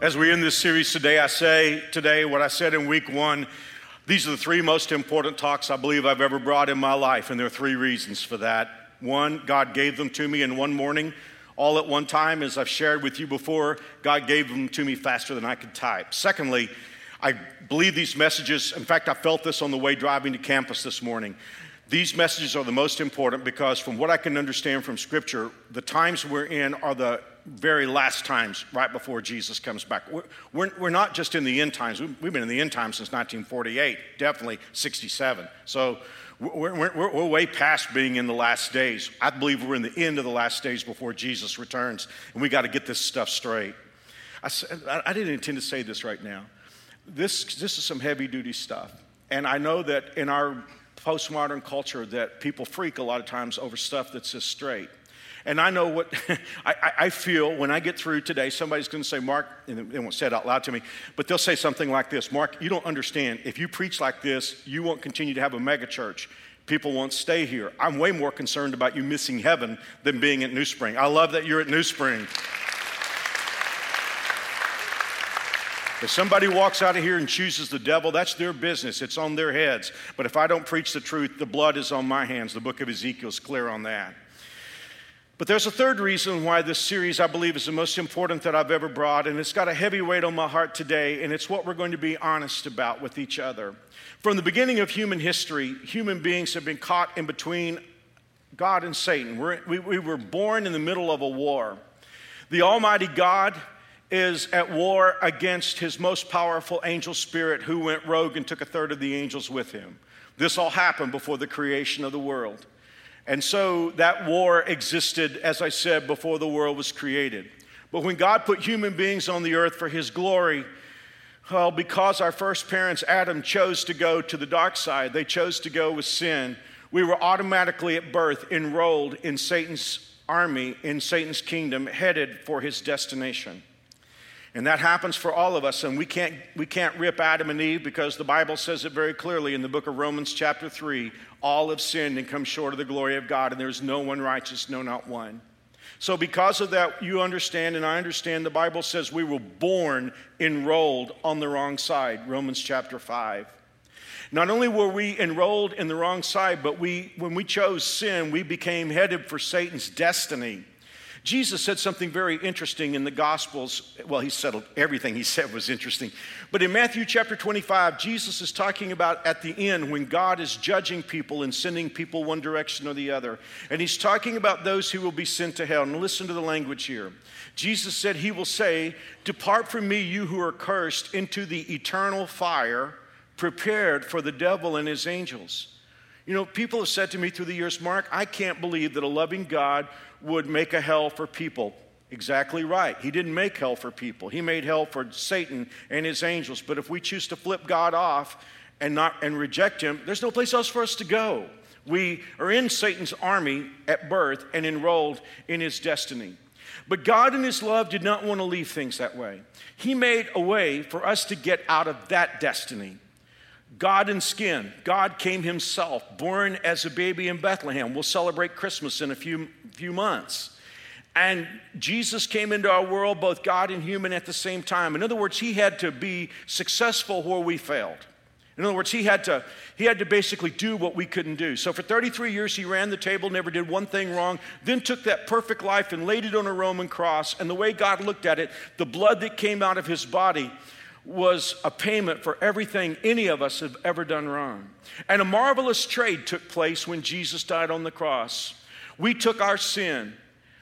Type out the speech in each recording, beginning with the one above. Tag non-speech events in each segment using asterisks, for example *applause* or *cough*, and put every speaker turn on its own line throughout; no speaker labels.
As we end this series today, I say today what I said in week one. These are the three most important talks I believe I've ever brought in my life, and there are three reasons for that. One, God gave them to me in one morning, all at one time. As I've shared with you before, God gave them to me faster than I could type. Secondly, I believe these messages, in fact, I felt this on the way driving to campus this morning. These messages are the most important because, from what I can understand from Scripture, the times we're in are the very last times right before Jesus comes back. We're, we're, we're not just in the end times, we've, been in the end times since 1948, definitely 67. So we're, we're, we're, way past being in the last days. I believe we're in the end of the last days before Jesus returns, and we got to get this stuff straight. I, I didn't intend to say this right now. This, this is some heavy duty stuff. And I know that in our postmodern culture that people freak a lot of times over stuff that's just straight. And I know what *laughs* I, I, feel when I get through today. Somebody's going to say, Mark, and they won't say it out loud to me, but they'll say something like this Mark, you don't understand. If you preach like this, you won't continue to have a megachurch. People won't stay here. I'm way more concerned about you missing heaven than being at New Spring. I love that you're at New Spring. If somebody walks out of here and chooses the devil, that's their business. It's on their heads. But if I don't preach the truth, the blood is on my hands. The book of Ezekiel is clear on that. But there's a third reason why this series, I believe, is the most important that I've ever brought, and it's got a heavy weight on my heart today, and it's what we're going to be honest about with each other. From the beginning of human history, human beings have been caught in between God and Satan. We're, we, we were born in the middle of a war. The Almighty God is at war against his most powerful angel spirit, who went rogue and took a third of the angels with him. This all happened before the creation of the world. And so that war existed, as I said, before the world was created. But when God put human beings on the earth for his glory, well, because our first parents, Adam, chose to go to the dark side, they chose to go with sin, we were automatically at birth enrolled in Satan's army, in Satan's kingdom, headed for his destination. And that happens for all of us. And we can't, we can't rip Adam and Eve because the Bible says it very clearly in the book of Romans, chapter 3 all have sinned and come short of the glory of God, and there's no one righteous, no, not one. So, because of that, you understand, and I understand, the Bible says we were born enrolled on the wrong side, Romans chapter 5. Not only were we enrolled in the wrong side, but we, when we chose sin, we became headed for Satan's destiny. Jesus said something very interesting in the Gospels. Well, he said everything he said was interesting. But in Matthew chapter 25, Jesus is talking about at the end when God is judging people and sending people one direction or the other. And he's talking about those who will be sent to hell. And listen to the language here. Jesus said, He will say, Depart from me, you who are cursed, into the eternal fire prepared for the devil and his angels. You know, people have said to me through the years, Mark, I can't believe that a loving God would make a hell for people. Exactly right. He didn't make hell for people. He made hell for Satan and his angels. But if we choose to flip God off and not and reject him, there's no place else for us to go. We are in Satan's army at birth and enrolled in his destiny. But God in his love did not want to leave things that way. He made a way for us to get out of that destiny. God in skin. God came himself, born as a baby in Bethlehem. We'll celebrate Christmas in a few, few months. And Jesus came into our world, both God and human, at the same time. In other words, he had to be successful where we failed. In other words, he had to, he had to basically do what we couldn't do. So for 33 years, he ran the table, never did one thing wrong, then took that perfect life and laid it on a Roman cross. And the way God looked at it, the blood that came out of his body was a payment for everything any of us have ever done wrong. And a marvelous trade took place when Jesus died on the cross. We took our sin,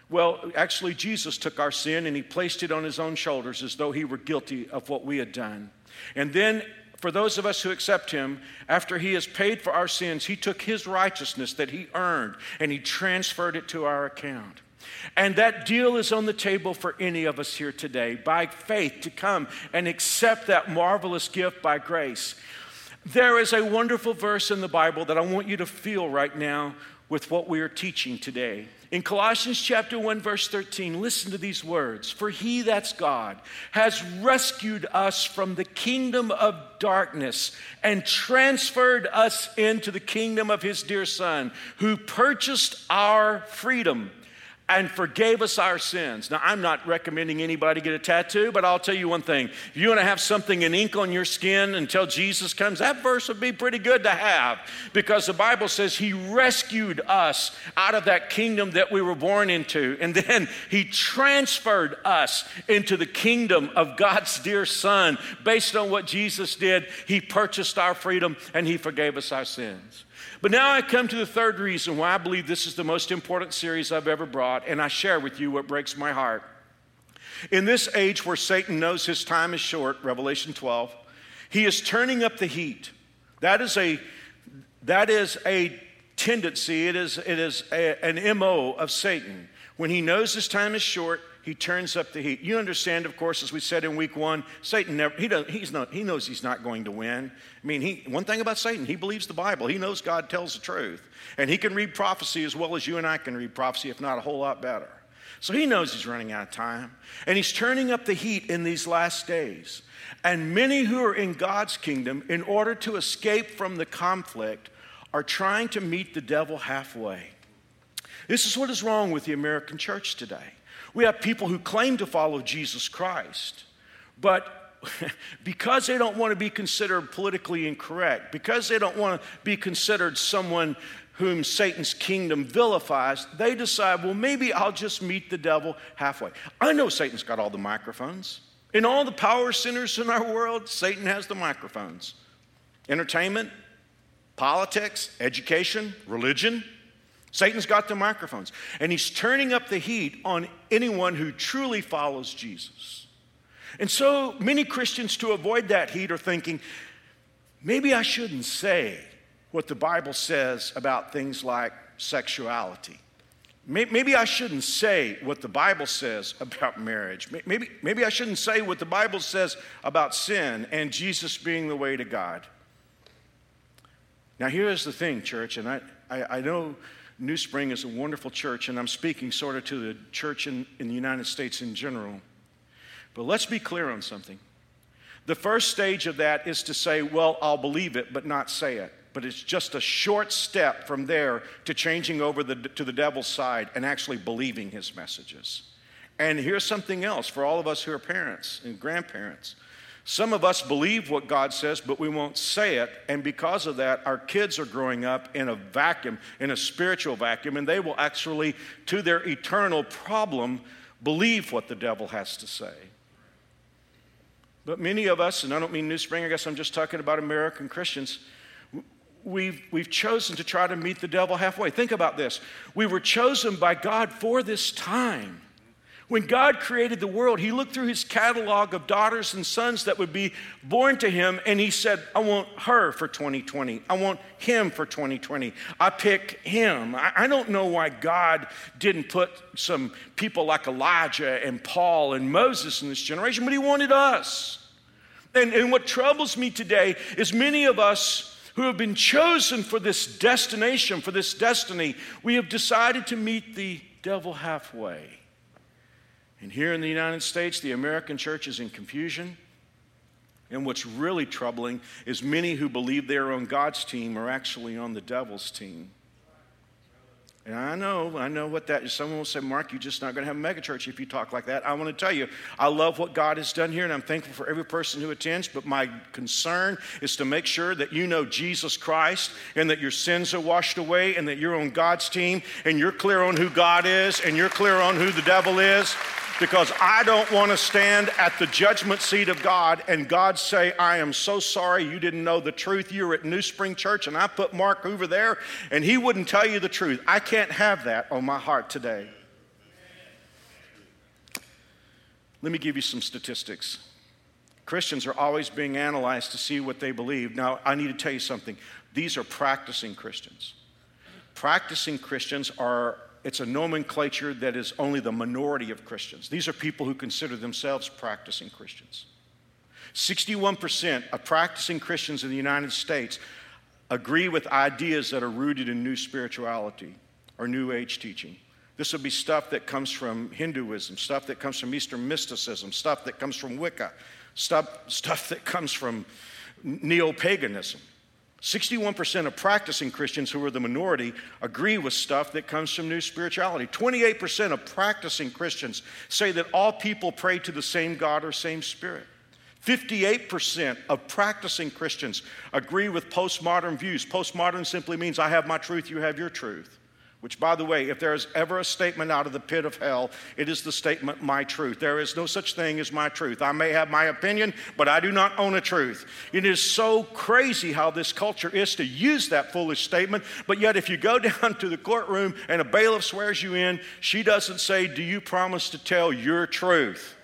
Well, actually, Jesus took our sin and he placed it on his own shoulders as though he were guilty of what we had done. And then, for those of us who accept him, after he has paid for our sins, he took his righteousness that he earned and he transferred it to our account. And that deal is on the table for any of us here today by faith to come and accept that marvelous gift by grace. There is a wonderful verse in the Bible that I want you to feel right now with what we are teaching today. In Colossians chapter 1 verse 13, listen to these words. For he that's God has rescued us from the kingdom of darkness and transferred us into the kingdom of his dear son, who purchased our freedom and forgave us our sins. Now, I'm not recommending anybody get a tattoo, but I'll tell you one thing. If you want to have something in ink on your skin until Jesus comes, that verse would be pretty good to have because the Bible says He rescued us out of that kingdom that we were born into. And then He transferred us into the kingdom of God's dear Son. Based on what Jesus did, He purchased our freedom and He forgave us our sins. But now I come to the third reason why I believe this is the most important series I've ever brought, and I share with you what breaks my heart. In this age where Satan knows his time is short, Revelation 12, he is turning up the heat. That is a, that is a tendency, it is, it is a, an MO of Satan. When he knows his time is short, he turns up the heat. You understand, of course, as we said in week one, Satan never, he, does, he's not, he knows he's not going to win. I mean, he, one thing about Satan, he believes the Bible. He knows God tells the truth. And he can read prophecy as well as you and I can read prophecy, if not a whole lot better. So he knows he's running out of time. And he's turning up the heat in these last days. And many who are in God's kingdom, in order to escape from the conflict, are trying to meet the devil halfway. This is what is wrong with the American church today. We have people who claim to follow Jesus Christ, but *laughs* because they don't want to be considered politically incorrect, because they don't want to be considered someone whom Satan's kingdom vilifies, they decide, well, maybe I'll just meet the devil halfway. I know Satan's got all the microphones. In all the power centers in our world, Satan has the microphones. Entertainment, politics, education, religion. Satan's got the microphones, and he's turning up the heat on anyone who truly follows Jesus. And so many Christians, to avoid that heat, are thinking, maybe I shouldn't say what the Bible says about things like sexuality. Maybe I shouldn't say what the Bible says about marriage. Maybe, maybe I shouldn't say what the Bible says about sin and Jesus being the way to God. Now, here's the thing, church, and I, I, I know New Spring is a wonderful church, and I'm speaking sort of to the church in, in the United States in general. But let's be clear on something. The first stage of that is to say, well, I'll believe it, but not say it. But it's just a short step from there to changing over the, to the devil's side and actually believing his messages. And here's something else for all of us who are parents and grandparents. Some of us believe what God says, but we won't say it. And because of that, our kids are growing up in a vacuum, in a spiritual vacuum, and they will actually, to their eternal problem, believe what the devil has to say. But many of us, and I don't mean New Spring, I guess I'm just talking about American Christians, we've, we've chosen to try to meet the devil halfway. Think about this. We were chosen by God for this time. When God created the world, He looked through His catalog of daughters and sons that would be born to Him, and He said, I want her for 2020. I want him for 2020. I pick him. I, don't know why God didn't put some people like Elijah and Paul and Moses in this generation, but He wanted us. And, and what troubles me today is many of us who have been chosen for this destination, for this destiny, we have decided to meet the devil halfway. And here in the United States, the American church is in confusion. And what's really troubling is many who believe they're on God's team are actually on the devil's team. And I know, I know what that is. Someone will say, Mark, you're just not going to have a megachurch if you talk like that. I want to tell you, I love what God has done here, and I'm thankful for every person who attends. But my concern is to make sure that you know Jesus Christ and that your sins are washed away and that you're on God's team and you're clear on who God is and you're clear on who the devil is because I don't want to stand at the judgment seat of God and God say, I am so sorry you didn't know the truth. You were at New Spring Church and I put Mark over there and he wouldn't tell you the truth. I can't have that on my heart today. Let me give you some statistics. Christians are always being analyzed to see what they believe. Now, I need to tell you something. These are practicing Christians. Practicing Christians are, it's a nomenclature that is only the minority of Christians. These are people who consider themselves practicing Christians. 61% of practicing Christians in the United States agree with ideas that are rooted in new spirituality or new age teaching. This would be stuff that comes from Hinduism, stuff that comes from Eastern mysticism, stuff that comes from Wicca, stuff, stuff that comes from neo paganism. 61% of practicing Christians, who are the minority, agree with stuff that comes from new spirituality. 28% of practicing Christians say that all people pray to the same God or same Spirit. 58% of practicing Christians agree with postmodern views. Postmodern simply means I have my truth, you have your truth. Which, by the way, if there is ever a statement out of the pit of hell, it is the statement, my truth. There is no such thing as my truth. I may have my opinion, but I do not own a truth. It is so crazy how this culture is to use that foolish statement, but yet if you go *laughs* down to the courtroom and a bailiff swears you in, she doesn't say, Do you promise to tell your truth?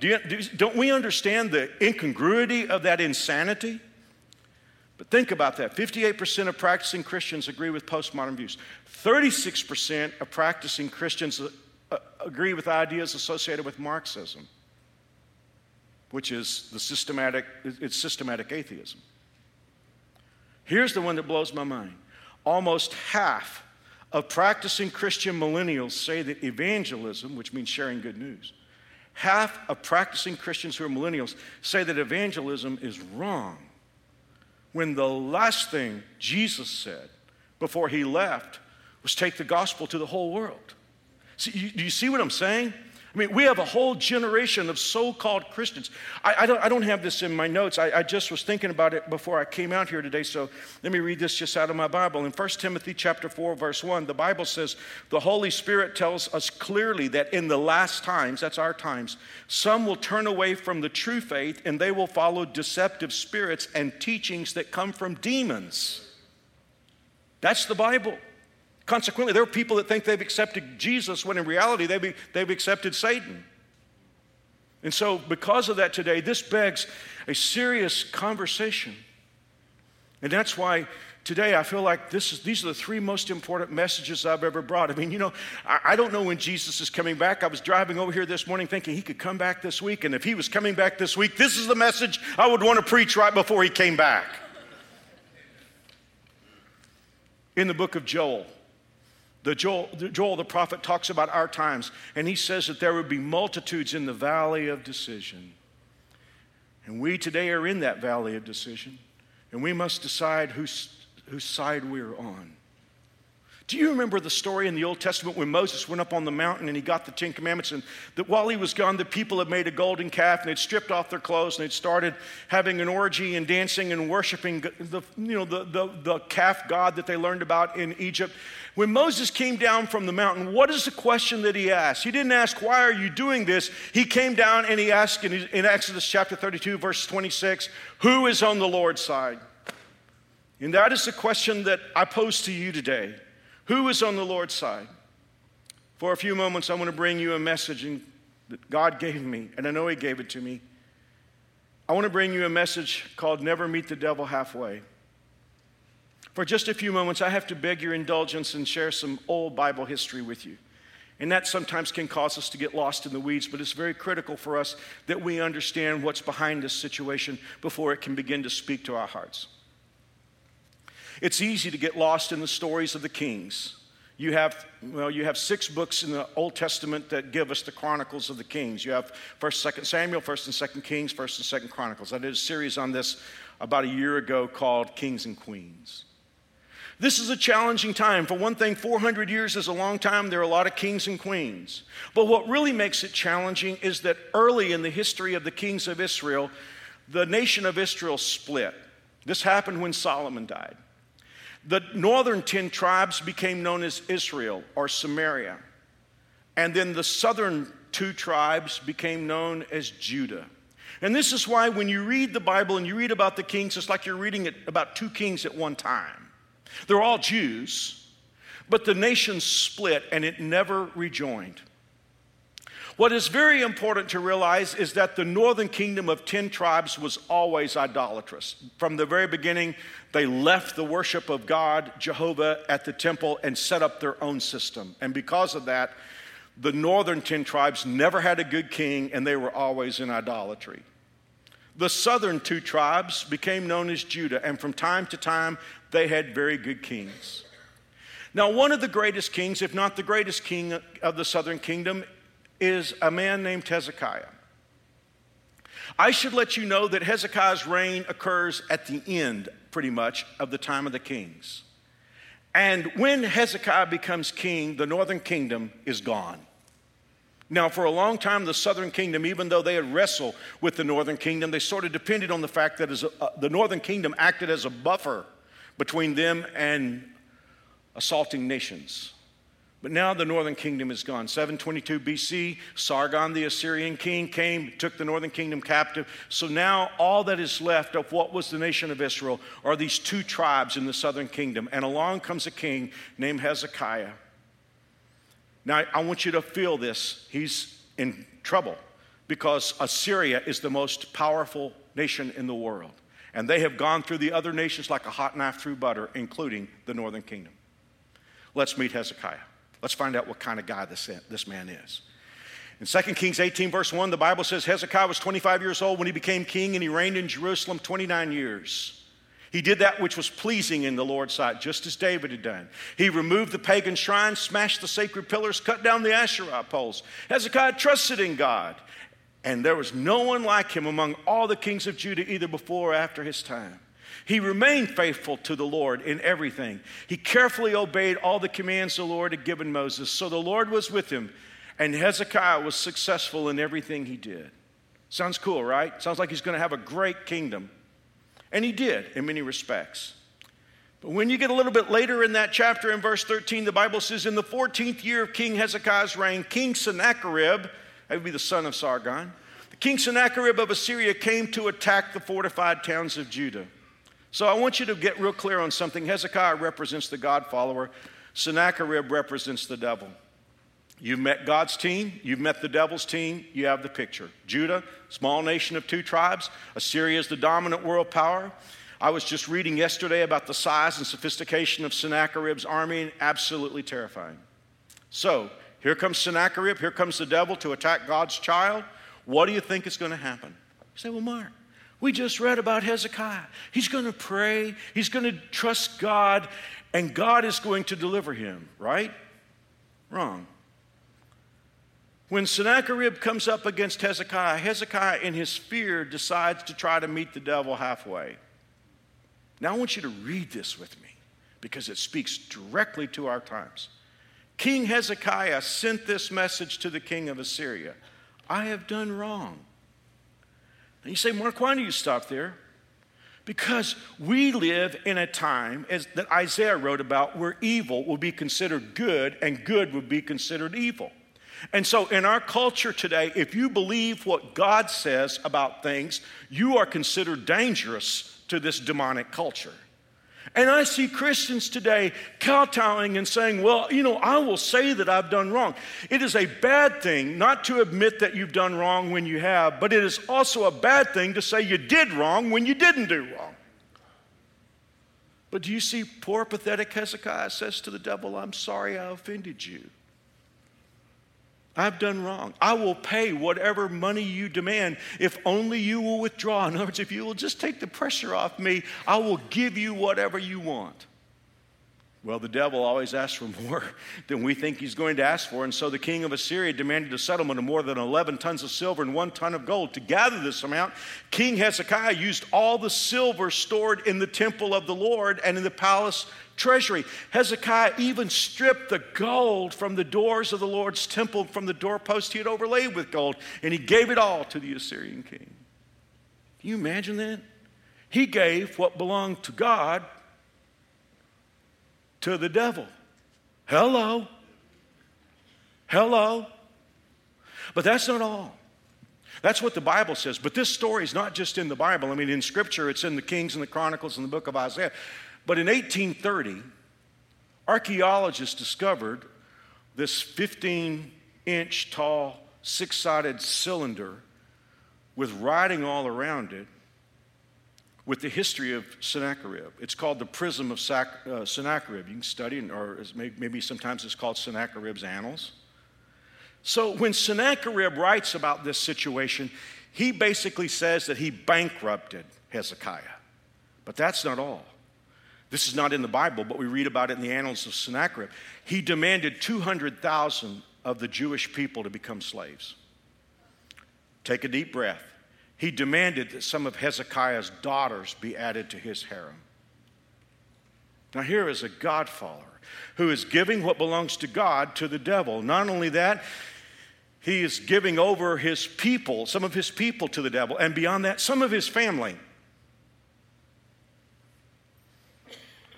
Do don't we understand the incongruity of that insanity? But think about that. 58% of practicing Christians agree with postmodern views, 36% of practicing Christians uh, uh, agree with ideas associated with Marxism, which is the systematic, it's systematic atheism. Here's the one that blows my mind. Almost half of practicing Christian millennials say that evangelism, which means sharing good news, half of practicing Christians who are millennials say that evangelism is wrong when the last thing Jesus said before he left was take the gospel to the whole world. See, you, do you see what I'm saying? I mean, we have a whole generation of so called Christians. I, I, don't, I, don't, have this in my notes. I, I, just was thinking about it before I came out here today. So let me read this just out of my Bible. In 1 Timothy chapter 4, verse 1, the Bible says, The Holy Spirit tells us clearly that in the last times, that's our times, some will turn away from the true faith and they will follow deceptive spirits and teachings that come from demons. That's the Bible. Consequently, there are people that think they've accepted Jesus when in reality they've, they've accepted Satan. And so, because of that today, this begs a serious conversation. And that's why today I feel like this is, these are the three most important messages I've ever brought. I mean, you know, I, I, don't know when Jesus is coming back. I was driving over here this morning thinking he could come back this week. And if he was coming back this week, this is the message I would want to preach right before he came back. In the book of Joel, the Joel, the Joel, the prophet, talks about our times, and he says that there would be multitudes in the valley of decision. And we today are in that valley of decision, and we must decide whose, whose side we're on. Do you remember the story in the Old Testament when Moses went up on the mountain and he got the Ten Commandments? And that while he was gone, the people had made a golden calf and they'd stripped off their clothes and they'd started having an orgy and dancing and worshiping the, you know, the, the, the calf god that they learned about in Egypt. When Moses came down from the mountain, what is the question that he asked? He didn't ask, Why are you doing this? He came down and he asked in, in Exodus chapter 32, verse 26, Who is on the Lord's side? And that is the question that I pose to you today. Who is on the Lord's side? For a few moments, I want to bring you a message that God gave me, and I know He gave it to me. I want to bring you a message called Never Meet the Devil Halfway. For just a few moments, I have to beg your indulgence and share some old Bible history with you. And that sometimes can cause us to get lost in the weeds, but it's very critical for us that we understand what's behind this situation before it can begin to speak to our hearts. It's easy to get lost in the stories of the kings. You have, well, you have six books in the Old Testament that give us the chronicles of the kings. You have 1st, 2nd Samuel, 1st and 2nd Kings, 1st and 2nd Chronicles. I did a series on this about a year ago called Kings and Queens. This is a challenging time. For one thing, 400 years is a long time. There are a lot of kings and queens. But what really makes it challenging is that early in the history of the kings of Israel, the nation of Israel split. This happened when Solomon died. The northern 10 tribes became known as Israel or Samaria. And then the southern two tribes became known as Judah. And this is why when you read the Bible and you read about the kings, it's like you're reading it about two kings at one time. They're all Jews, but the nation split and it never rejoined. What is very important to realize is that the northern kingdom of 10 tribes was always idolatrous. From the very beginning, they left the worship of God, Jehovah, at the temple and set up their own system. And because of that, the northern 10 tribes never had a good king and they were always in idolatry. The southern two tribes became known as Judah, and from time to time, they had very good kings. Now, one of the greatest kings, if not the greatest king of the southern kingdom, is a man named Hezekiah. I should let you know that Hezekiah's reign occurs at the end, pretty much, of the time of the kings. And when Hezekiah becomes king, the northern kingdom is gone. Now, for a long time, the southern kingdom, even though they had wrestled with the northern kingdom, they sort of depended on the fact that a, uh, the northern kingdom acted as a buffer between them and assaulting nations. But now the northern kingdom is gone. 722 BC, Sargon the Assyrian king came, took the northern kingdom captive. So now all that is left of what was the nation of Israel are these two tribes in the southern kingdom. And along comes a king named Hezekiah. Now I want you to feel this. He's in trouble because Assyria is the most powerful nation in the world. And they have gone through the other nations like a hot knife through butter, including the northern kingdom. Let's meet Hezekiah. Let's find out what kind of guy this, this man is. In 2 Kings 18, verse 1, the Bible says Hezekiah was 25 years old when he became king, and he reigned in Jerusalem 29 years. He did that which was pleasing in the Lord's sight, just as David had done. He removed the pagan shrines, smashed the sacred pillars, cut down the Asherah poles. Hezekiah trusted in God, and there was no one like him among all the kings of Judah, either before or after his time. He remained faithful to the Lord in everything. He carefully obeyed all the commands the Lord had given Moses. So the Lord was with him, and Hezekiah was successful in everything he did. Sounds cool, right? Sounds like he's going to have a great kingdom. And he did in many respects. But when you get a little bit later in that chapter, in verse 13, the Bible says, In the 14th year of King Hezekiah's reign, King Sennacherib, that would be the son of Sargon, the King Sennacherib of Assyria came to attack the fortified towns of Judah. So I want you to get real clear on something. Hezekiah represents the God follower, Sennacherib represents the devil. You've met God's team, you've met the devil's team, you have the picture. Judah, small nation of two tribes, Assyria is the dominant world power. I was just reading yesterday about the size and sophistication of Sennacherib's army, absolutely terrifying. So, here comes Sennacherib, here comes the devil to attack God's child. What do you think is going to happen? You say, well, Mark, we just read about Hezekiah. He's going to pray, he's going to trust God, and God is going to deliver him, right? Wrong. When Sennacherib comes up against Hezekiah, Hezekiah, in his fear, decides to try to meet the devil halfway. Now, I want you to read this with me because it speaks directly to our times. King Hezekiah sent this message to the king of Assyria I have done wrong. And you say, Mark, why do you stop there? Because we live in a time, as that Isaiah wrote about, where evil will be considered good and good will be considered evil. And so, in our culture today, if you believe what God says about things, you are considered dangerous to this demonic culture. And I see Christians today kowtowing and saying, Well, you know, I will say that I've done wrong. It is a bad thing not to admit that you've done wrong when you have, but it is also a bad thing to say you did wrong when you didn't do wrong. But do you see poor, pathetic Hezekiah says to the devil, I'm sorry I offended you. I've done wrong. I will pay whatever money you demand if only you will withdraw. In other words, if you will just take the pressure off me, I will give you whatever you want. Well, the devil always asks for more *laughs* than we think he's going to ask for. And so the king of Assyria demanded a settlement of more than 11 tons of silver and one ton of gold. To gather this amount, King Hezekiah used all the silver stored in the temple of the Lord and in the palace treasury. Hezekiah even stripped the gold from the doors of the Lord's temple, from the doorpost he had overlaid with gold, and he gave it all to the Assyrian king. Can you imagine that? He gave what belonged to God to the devil. Hello. Hello. But that's not all. That's what the Bible says. But this story is not just in the Bible. I mean, in Scripture, it's in the Kings and the Chronicles and the book of Isaiah. But in 1830, archaeologists discovered this 15 inch tall six sided cylinder with writing all around it with the history of Sennacherib. It's called the Prism of Sac- uh, Sennacherib. You can study or maybe sometimes it's called Sennacherib's Annals. So when Sennacherib writes about this situation, he basically says that he bankrupted Hezekiah. But that's not all. This is not in the Bible, but we read about it in the annals of Sennacherib. He demanded 200,000 of the Jewish people to become slaves. Take a deep breath. He demanded that some of Hezekiah's daughters be added to his harem. Now, here is a God follower who is giving what belongs to God to the devil. Not only that, he is giving over his people, some of his people to the devil, and beyond that, some of his family.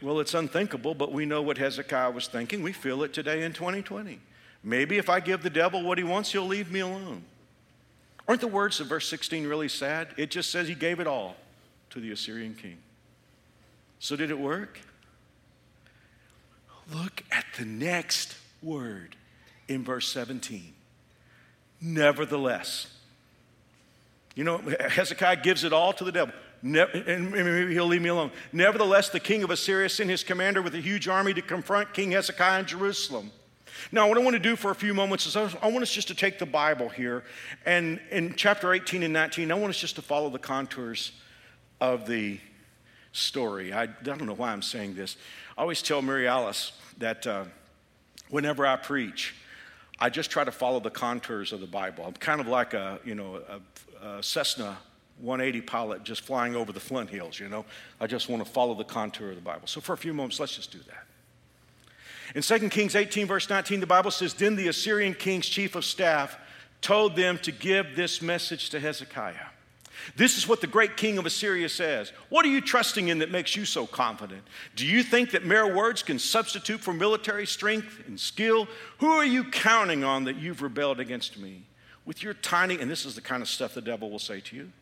Well, it's unthinkable, but we know what Hezekiah was thinking. We feel it today in 2020. Maybe if I give the devil what he wants, he'll leave me alone. Aren't the words of verse 16 really sad? It just says he gave it all to the Assyrian king. So, did it work? Look at the next word in verse 17. Nevertheless. You know, Hezekiah gives it all to the devil and maybe he'll leave me alone. Nevertheless, the king of Assyria sent his commander with a huge army to confront King Hezekiah in Jerusalem. Now, what I want to do for a few moments is I want us just to take the Bible here, and in chapter 18 and 19, I want us just to follow the contours of the story. I, I don't know why I'm saying this. I always tell Mary Alice that uh, whenever I preach, I just try to follow the contours of the Bible. I'm kind of like a, you know, a, a Cessna 180 pilot just flying over the Flint Hills, you know. I just want to follow the contour of the Bible. So for a few moments, let's just do that. In 2 Kings 18, verse 19, the Bible says, Then the Assyrian king's chief of staff told them to give this message to Hezekiah. This is what the great king of Assyria says. What are you trusting in that makes you so confident? Do you think that mere words can substitute for military strength and skill? Who are you counting on that you've rebelled against me? With your tiny, and this is the kind of stuff the devil will say to you.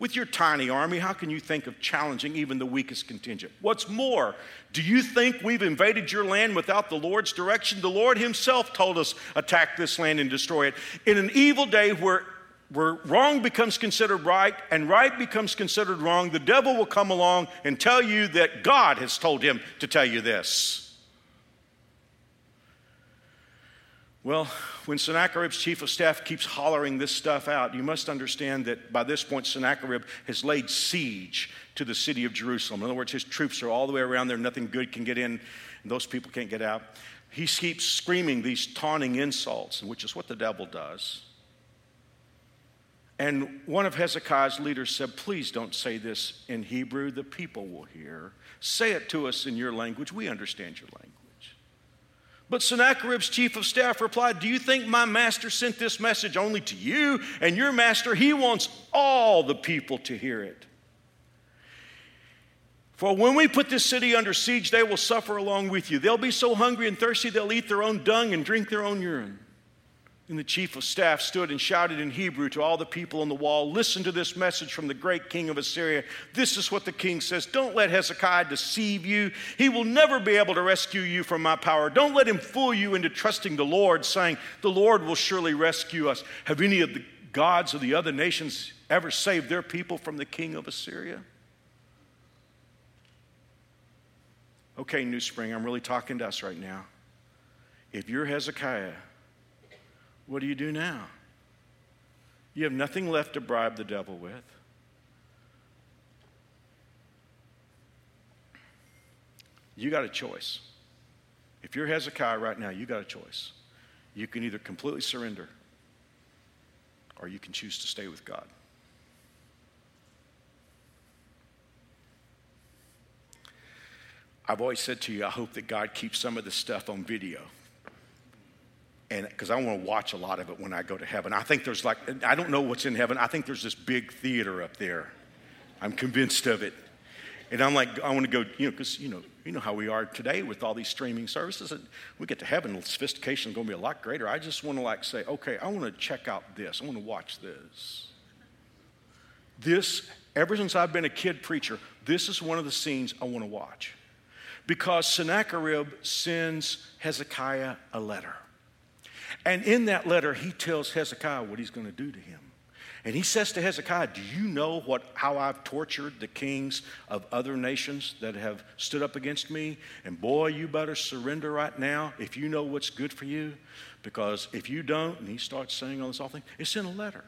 With your tiny army, how can you think of challenging even the weakest contingent? What's more, do you think we've invaded your land without the Lord's direction? The Lord Himself told us, attack this land and destroy it. In an evil day where, where wrong becomes considered right and right becomes considered wrong, the devil will come along and tell you that God has told him to tell you this. Well, when Sennacherib's chief of staff keeps hollering this stuff out, you must understand that by this point, Sennacherib has laid siege to the city of Jerusalem. In other words, his troops are all the way around there, nothing good can get in, and those people can't get out. He keeps screaming these taunting insults, which is what the devil does. And one of Hezekiah's leaders said, Please don't say this in Hebrew, the people will hear. Say it to us in your language. We understand your language. But Sennacherib's chief of staff replied, Do you think my master sent this message only to you and your master? He wants all the people to hear it. For when we put this city under siege, they will suffer along with you. They'll be so hungry and thirsty, they'll eat their own dung and drink their own urine. And the chief of staff stood and shouted in Hebrew to all the people on the wall Listen to this message from the great king of Assyria. This is what the king says Don't let Hezekiah deceive you. He will never be able to rescue you from my power. Don't let him fool you into trusting the Lord, saying, The Lord will surely rescue us. Have any of the gods of the other nations ever saved their people from the king of Assyria? Okay, New Spring, I'm really talking to us right now. If you're Hezekiah, what do you do now? You have nothing left to bribe the devil with. You got a choice. If you're Hezekiah right now, you got a choice. You can either completely surrender or you can choose to stay with God. I've always said to you, I hope that God keeps some of this stuff on video and because I want to watch a lot of it when I go to heaven. I think there's like, I don't know what's in heaven. I think there's this big theater up there. I'm convinced of it. And I'm like, I want to go, you know, because, you know, you know how we are today with all these streaming services. And we get to heaven, sophistication is going to be a lot greater. I just want to like say, okay, I want to check out this. I want to watch this. This, ever since I've been a kid preacher, this is one of the scenes I want to watch. Because Sennacherib sends Hezekiah a letter. And in that letter, he tells Hezekiah what he's going to do to him. And he says to Hezekiah, Do you know what, how I've tortured the kings of other nations that have stood up against me? And boy, you better surrender right now if you know what's good for you. Because if you don't, and he starts saying all this awful thing, it's in a letter.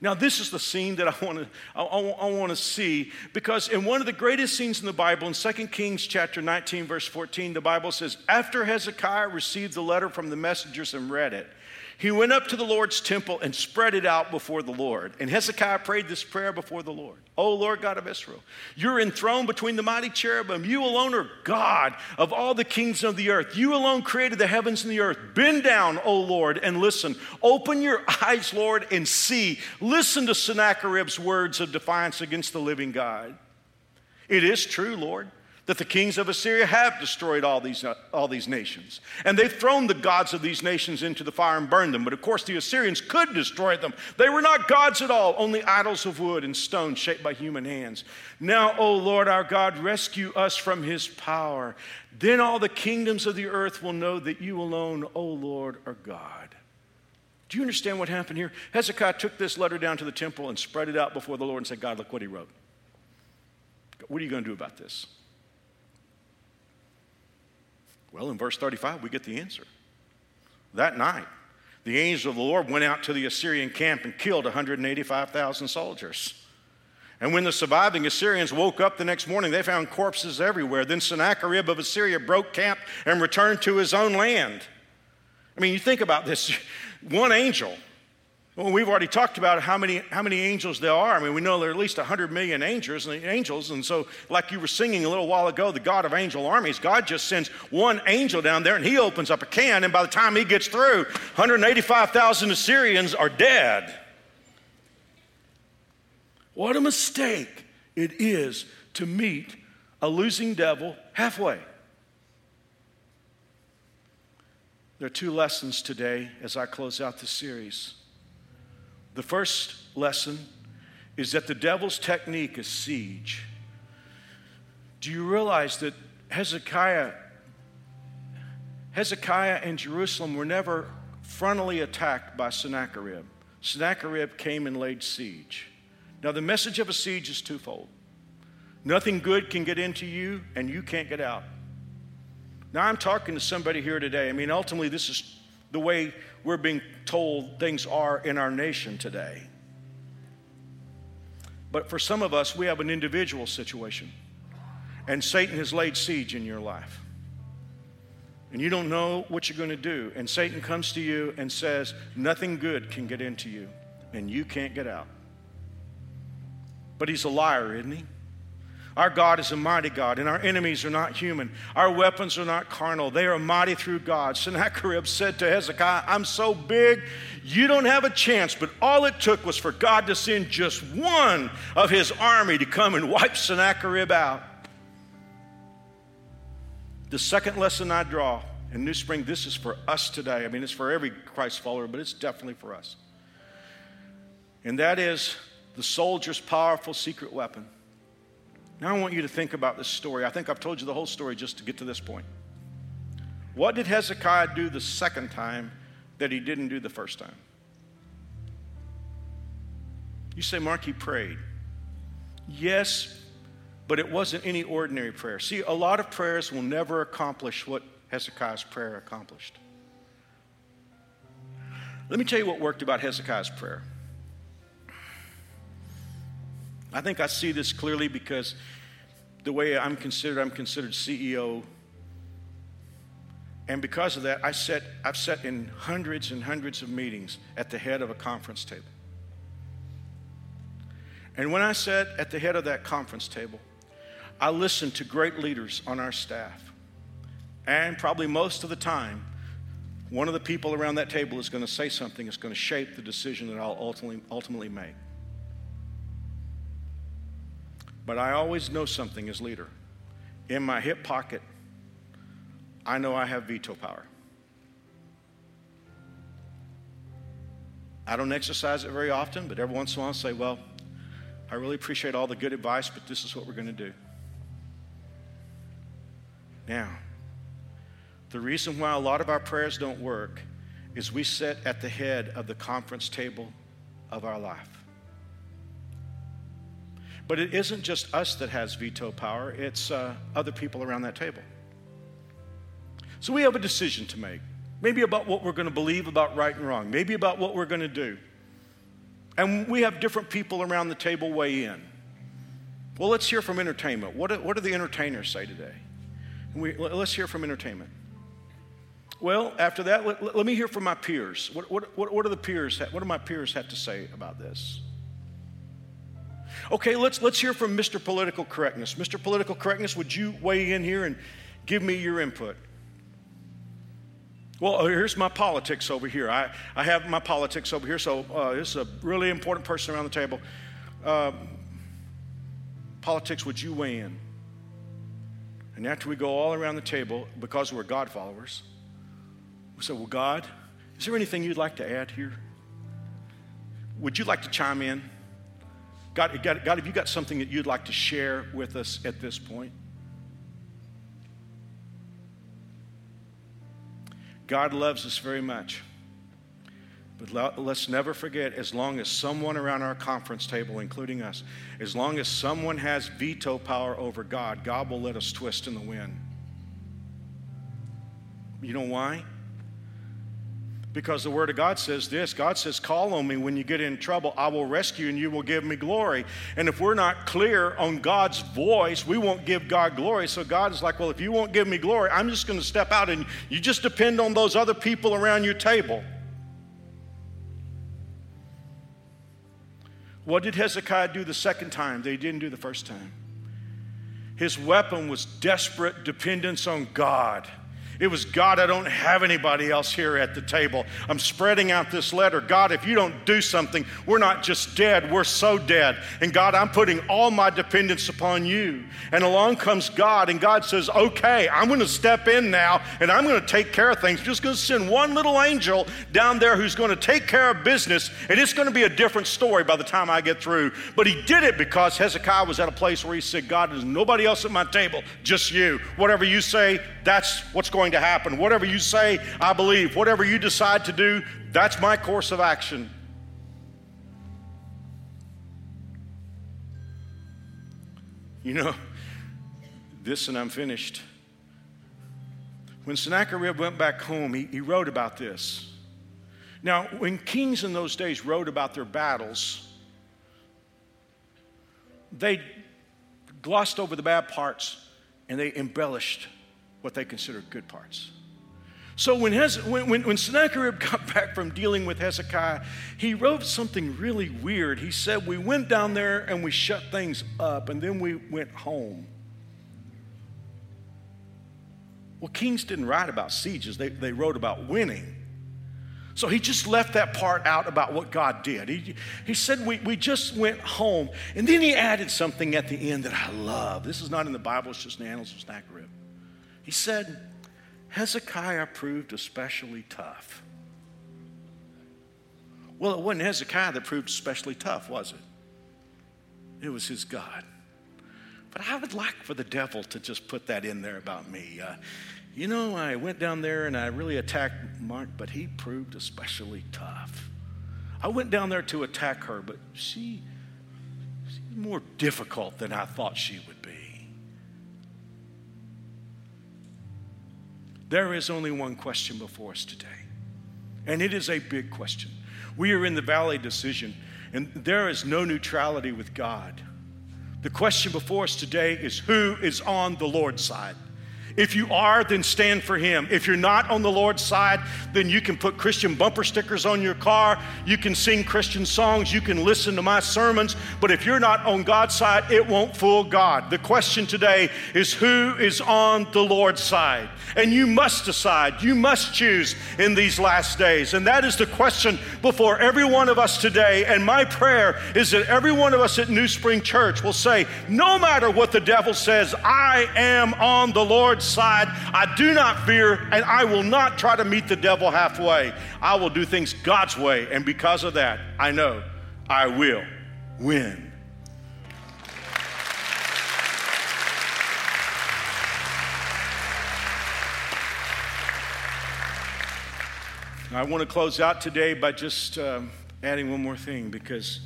Now, this is the scene that I want to I, I, want to see because in one of the greatest scenes in the Bible, in 2 Kings chapter 19, verse 14, the Bible says, After Hezekiah received the letter from the messengers and read it, he went up to the Lord's temple and spread it out before the Lord. And Hezekiah prayed this prayer before the Lord O Lord God of Israel, you're enthroned between the mighty cherubim. You alone are God of all the kings of the earth. You alone created the heavens and the earth. Bend down, O Lord, and listen. Open your eyes, Lord, and see. Listen to Sennacherib's words of defiance against the living God. It is true, Lord that the kings of Assyria have destroyed all these, uh, all these nations. And they've thrown the gods of these nations into the fire and burned them. But of course, the Assyrians could destroy them. They were not gods at all, only idols of wood and stone shaped by human hands. Now, O Lord our God, rescue us from his power. Then all the kingdoms of the earth will know that you alone, O Lord, are God. Do you understand what happened here? Hezekiah took this letter down to the temple and spread it out before the Lord and said, God, look what he wrote. What are you going to do about this? Well, in verse 35, we get the answer. That night, the angel of the Lord went out to the Assyrian camp and killed 185,000 soldiers. And when the surviving Assyrians woke up the next morning, they found corpses everywhere. Then Sennacherib of Assyria broke camp and returned to his own land. I mean, you think about this *laughs* one angel well, we've already talked about how many, how many angels there are. I mean, we know there are at least 100 million angels, angels. And so, like you were singing a little while ago, the God of angel armies, God just sends one angel down there and he opens up a can. And by the time he gets through, 185,000 Assyrians are dead. What a mistake it is to meet a losing devil halfway. There are two lessons today as I close out the series. The first lesson is that the devil's technique is siege. Do you realize that Hezekiah, Hezekiah and Jerusalem were never frontally attacked by Sennacherib? Sennacherib came and laid siege. Now, the message of a siege is twofold nothing good can get into you, and you can't get out. Now, I'm talking to somebody here today. I mean, ultimately, this is the way we're being told things are in our nation today. But for some of us, we have an individual situation, and Satan has laid siege in your life. And you don't know what you're going to do. And Satan comes to you and says, Nothing good can get into you, and you can't get out. But he's a liar, isn't he? Our God is a mighty God, and our enemies are not human. Our weapons are not carnal, they are mighty through God. Sennacherib said to Hezekiah, I'm so big, you don't have a chance. But all it took was for God to send just one of his army to come and wipe Sennacherib out. The second lesson I draw in New Spring, this is for us today. I mean, it's for every Christ follower, but it's definitely for us. And that is the soldier's powerful secret weapon now I want you to think about this story. I think I've told you the whole story just to get to this point. What did Hezekiah do the second time that he didn't do the first time? You say, Mark, he prayed. Yes, but it wasn't any ordinary prayer. See, a lot of prayers will never accomplish what Hezekiah's prayer accomplished. Let me tell you what worked about Hezekiah's prayer. I think I see this clearly because the way I'm considered, I'm considered CEO. And because of that, I set, I've sat in hundreds and hundreds of meetings at the head of a conference table. And when I sat at the head of that conference table, I listened to great leaders on our staff. And probably most of the time, one of the people around that table is going to say something that's going to shape the decision that I'll ultimately, ultimately make. But I always know something as leader. In my hip pocket, I know I have veto power. I don't exercise it very often, but every once in a while I say, Well, I really appreciate all the good advice, but this is what we're going to do. Now, The reason why a lot of our prayers don't work is we sit at the head of the conference table of our life. But it isn't just us that has veto power, it's uh, other people around that table. So we have a decision to make. Maybe about what we're going to believe about right and wrong, maybe about what we're going to do. And we have different people around the table weigh in. Well, let's hear from entertainment. What do, what do the entertainers say today? We, let's hear from entertainment. Well, after that, let, let me hear from my peers. What, what, what, what, do the peers, what do my peers have to say about this? Okay, let's, let's hear from Mr. Political Correctness. Mr. Political Correctness, would you weigh in here and give me your input? Well, uh, here's my politics over here. I, I have my politics over here, so uh, this is a really important person around the table. Uh, politics, would you weigh in? And after we go all around the table, because we're God followers, we say, Well, God, is there anything you'd like to add here? Would you like to chime in? God, God, God, have you got something that you'd like to share with us at this point? God loves us very much. But let's never forget as long as someone around our conference table, including us, as long as someone has veto power over God, God will let us twist in the wind. You know why? Because the Word of God says this God says, Call on me when you get in trouble. I will rescue and you will give me glory. And if we're not clear on God's voice, we won't give God glory. So God is like, Well, if you won't give me glory, I'm just going to step out and you just depend on those other people around your table. What did Hezekiah do the second time? They didn't do the first time. His weapon was desperate dependence on God. It was, God, I don't have anybody else here at the table. I'm spreading out this letter. God, if you don't do something, we're not just dead, we're so dead. And God, I'm putting all my dependence upon you. And along comes God, and God says, Okay, I'm going to step in now and I'm going to take care of things. I'm just going to send one little angel down there who's going to take care of business, and it's going to be a different story by the time I get through. But he did it because Hezekiah was at a place where he said, God, there's nobody else at my table, just you. Whatever you say, that's what's going to happen. Whatever you say, I believe. Whatever you decide to do, that's my course of action. You know, this and I'm finished. When Sennacherib went back home, he, he wrote about this. Now, when kings in those days wrote about their battles, they glossed over the bad parts and they embellished what they considered good parts. So when, Hez- when, when, when Sennacherib *laughs* got back from dealing with Hezekiah, he wrote something really weird. He said, We went down there and we shut things up, and then we went home. Well, kings didn't write about sieges, they, they wrote about winning. So he just left that part out about what God did. He, he said, we, we just went home. And then he added something at the end that I love. This is not in the Bible, it's just in the Annals of Sennacherib. He said, Hezekiah proved especially tough. Well, it wasn't Hezekiah that proved especially tough, was it? It was his God. But I would like for the devil to just put that in there about me. Uh, you know, I went down there and I really attacked Mark, but he proved especially tough. I went down there to attack her, but she, she's more difficult than I thought she would There is only one question before us today, and it is a big question. We are in the valley decision, and there is no neutrality with God. The question before us today is who is on the Lord's side? If you are, then stand for Him. If you're not on the Lord's side, then you can put Christian bumper stickers on your car. You can sing Christian songs. You can listen to my sermons. But if you're not on God's side, it won't fool God. The question today is who is on the Lord's side? And you must decide, you must choose in these last days. And that is the question before every one of us today. And my prayer is that every one of us at New Spring Church will say, no matter what the devil says, I am on the Lord's side. I do not fear, and I will not try to meet the devil halfway. I will do things God's way, and because of that, I know I will win. I want to close out today by just um, adding one more thing because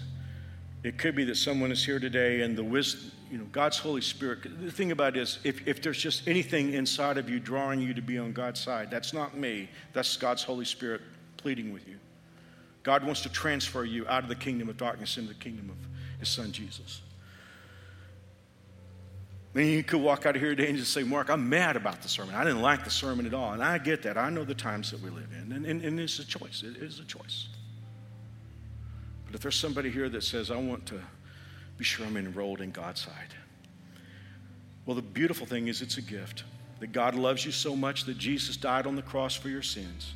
it could be that someone is here today and the wisdom, you know, God's Holy Spirit. The thing about it is, if, if there's just anything inside of you drawing you to be on God's side, that's not me. That's God's Holy Spirit pleading with you. God wants to transfer you out of the kingdom of darkness into the kingdom of His Son Jesus. Then you could walk out of here today and just say, Mark, I'm mad about the sermon. I didn't like the sermon at all. And I get that. I know the times that we live in. And, and, and it's a choice. It is a choice. But if there's somebody here that says, I want to be sure I'm enrolled in God's side, well, the beautiful thing is it's a gift that God loves you so much that Jesus died on the cross for your sins.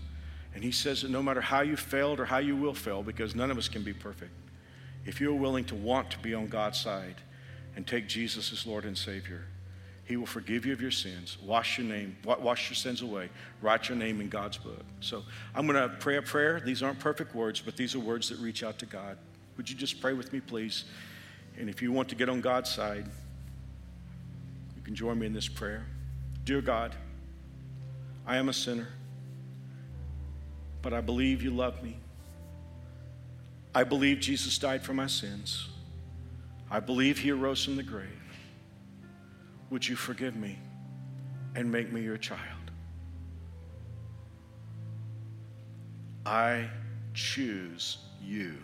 And He says that no matter how you failed or how you will fail, because none of us can be perfect, if you're willing to want to be on God's side, and take Jesus as Lord and Savior, He will forgive you of your sins, wash your name, wash your sins away, write your name in God's book. So I'm going to pray a prayer. These aren't perfect words, but these are words that reach out to God. Would you just pray with me, please? And if you want to get on God's side, you can join me in this prayer. Dear God, I am a sinner, but I believe you love me. I believe Jesus died for my sins. I believe he arose from the grave. Would you forgive me and make me your child? I choose you.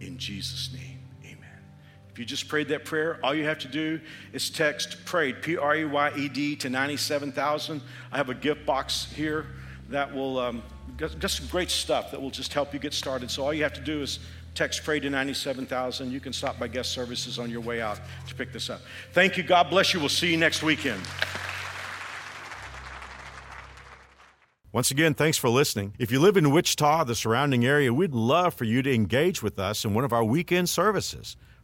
In Jesus' name. If you just prayed that prayer, all you have to do is text prayed, P R E Y E D, to 97,000. I have a gift box here that will, um, some great stuff that will just help you get started. So all you have to do is Text pray to 97,000. You can stop by guest services on your way out to pick this up. Thank you. God bless you. We'll see you next weekend.
Once again, thanks for listening. If you live in Wichita, the surrounding area, we'd love for you to engage with us in one of our weekend services.